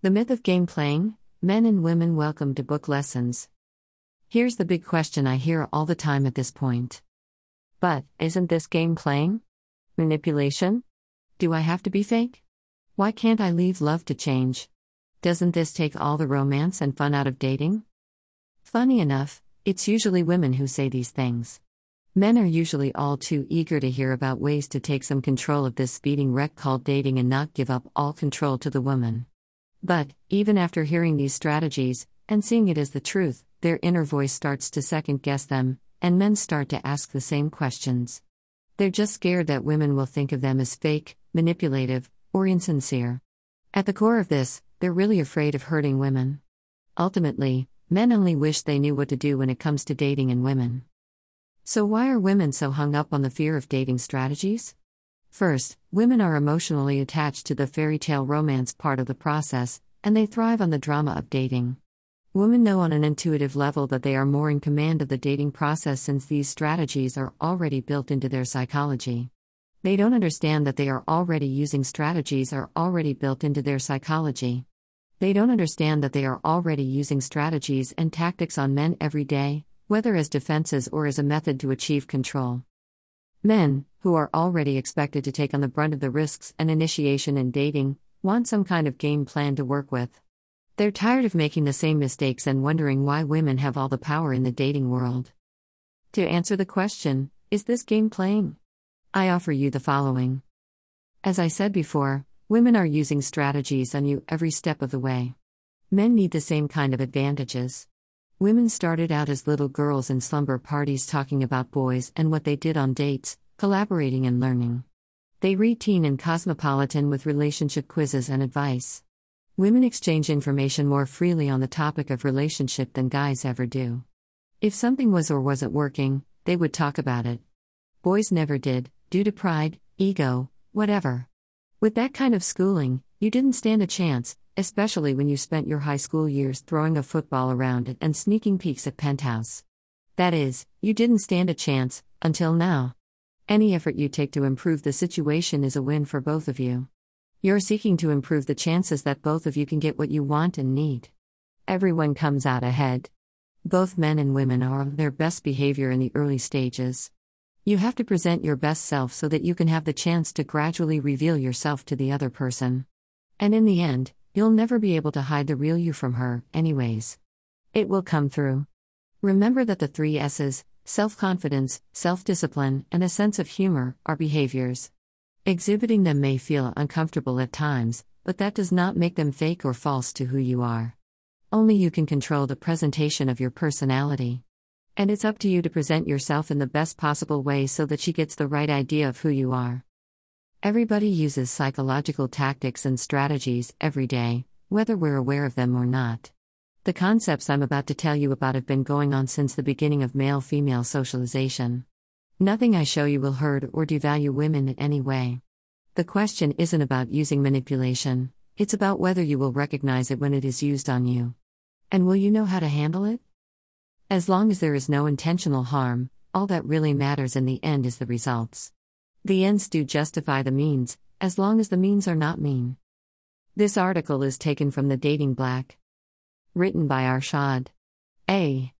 The myth of game playing men and women welcome to book lessons. Here's the big question I hear all the time at this point. But, isn't this game playing? Manipulation? Do I have to be fake? Why can't I leave love to change? Doesn't this take all the romance and fun out of dating? Funny enough, it's usually women who say these things. Men are usually all too eager to hear about ways to take some control of this speeding wreck called dating and not give up all control to the woman. But, even after hearing these strategies, and seeing it as the truth, their inner voice starts to second guess them, and men start to ask the same questions. They're just scared that women will think of them as fake, manipulative, or insincere. At the core of this, they're really afraid of hurting women. Ultimately, men only wish they knew what to do when it comes to dating and women. So, why are women so hung up on the fear of dating strategies? First, women are emotionally attached to the fairy tale romance part of the process, and they thrive on the drama of dating. Women know on an intuitive level that they are more in command of the dating process since these strategies are already built into their psychology. They don't understand that they are already using strategies are already built into their psychology. They don't understand that they are already using strategies and tactics on men every day, whether as defenses or as a method to achieve control. Men, who are already expected to take on the brunt of the risks and initiation in dating, want some kind of game plan to work with. They're tired of making the same mistakes and wondering why women have all the power in the dating world. To answer the question, is this game playing? I offer you the following. As I said before, women are using strategies on you every step of the way. Men need the same kind of advantages. Women started out as little girls in slumber parties talking about boys and what they did on dates, collaborating and learning. They read teen and cosmopolitan with relationship quizzes and advice. Women exchange information more freely on the topic of relationship than guys ever do. If something was or wasn't working, they would talk about it. Boys never did, due to pride, ego, whatever. With that kind of schooling, you didn't stand a chance, especially when you spent your high school years throwing a football around and sneaking peeks at Penthouse. That is, you didn't stand a chance, until now. Any effort you take to improve the situation is a win for both of you. You're seeking to improve the chances that both of you can get what you want and need. Everyone comes out ahead. Both men and women are on their best behavior in the early stages. You have to present your best self so that you can have the chance to gradually reveal yourself to the other person. And in the end, you'll never be able to hide the real you from her, anyways. It will come through. Remember that the three S's self confidence, self discipline, and a sense of humor are behaviors. Exhibiting them may feel uncomfortable at times, but that does not make them fake or false to who you are. Only you can control the presentation of your personality. And it's up to you to present yourself in the best possible way so that she gets the right idea of who you are. Everybody uses psychological tactics and strategies every day, whether we're aware of them or not. The concepts I'm about to tell you about have been going on since the beginning of male female socialization. Nothing I show you will hurt or devalue women in any way. The question isn't about using manipulation, it's about whether you will recognize it when it is used on you. And will you know how to handle it? As long as there is no intentional harm, all that really matters in the end is the results. The ends do justify the means, as long as the means are not mean. This article is taken from the Dating Black. Written by Arshad. A.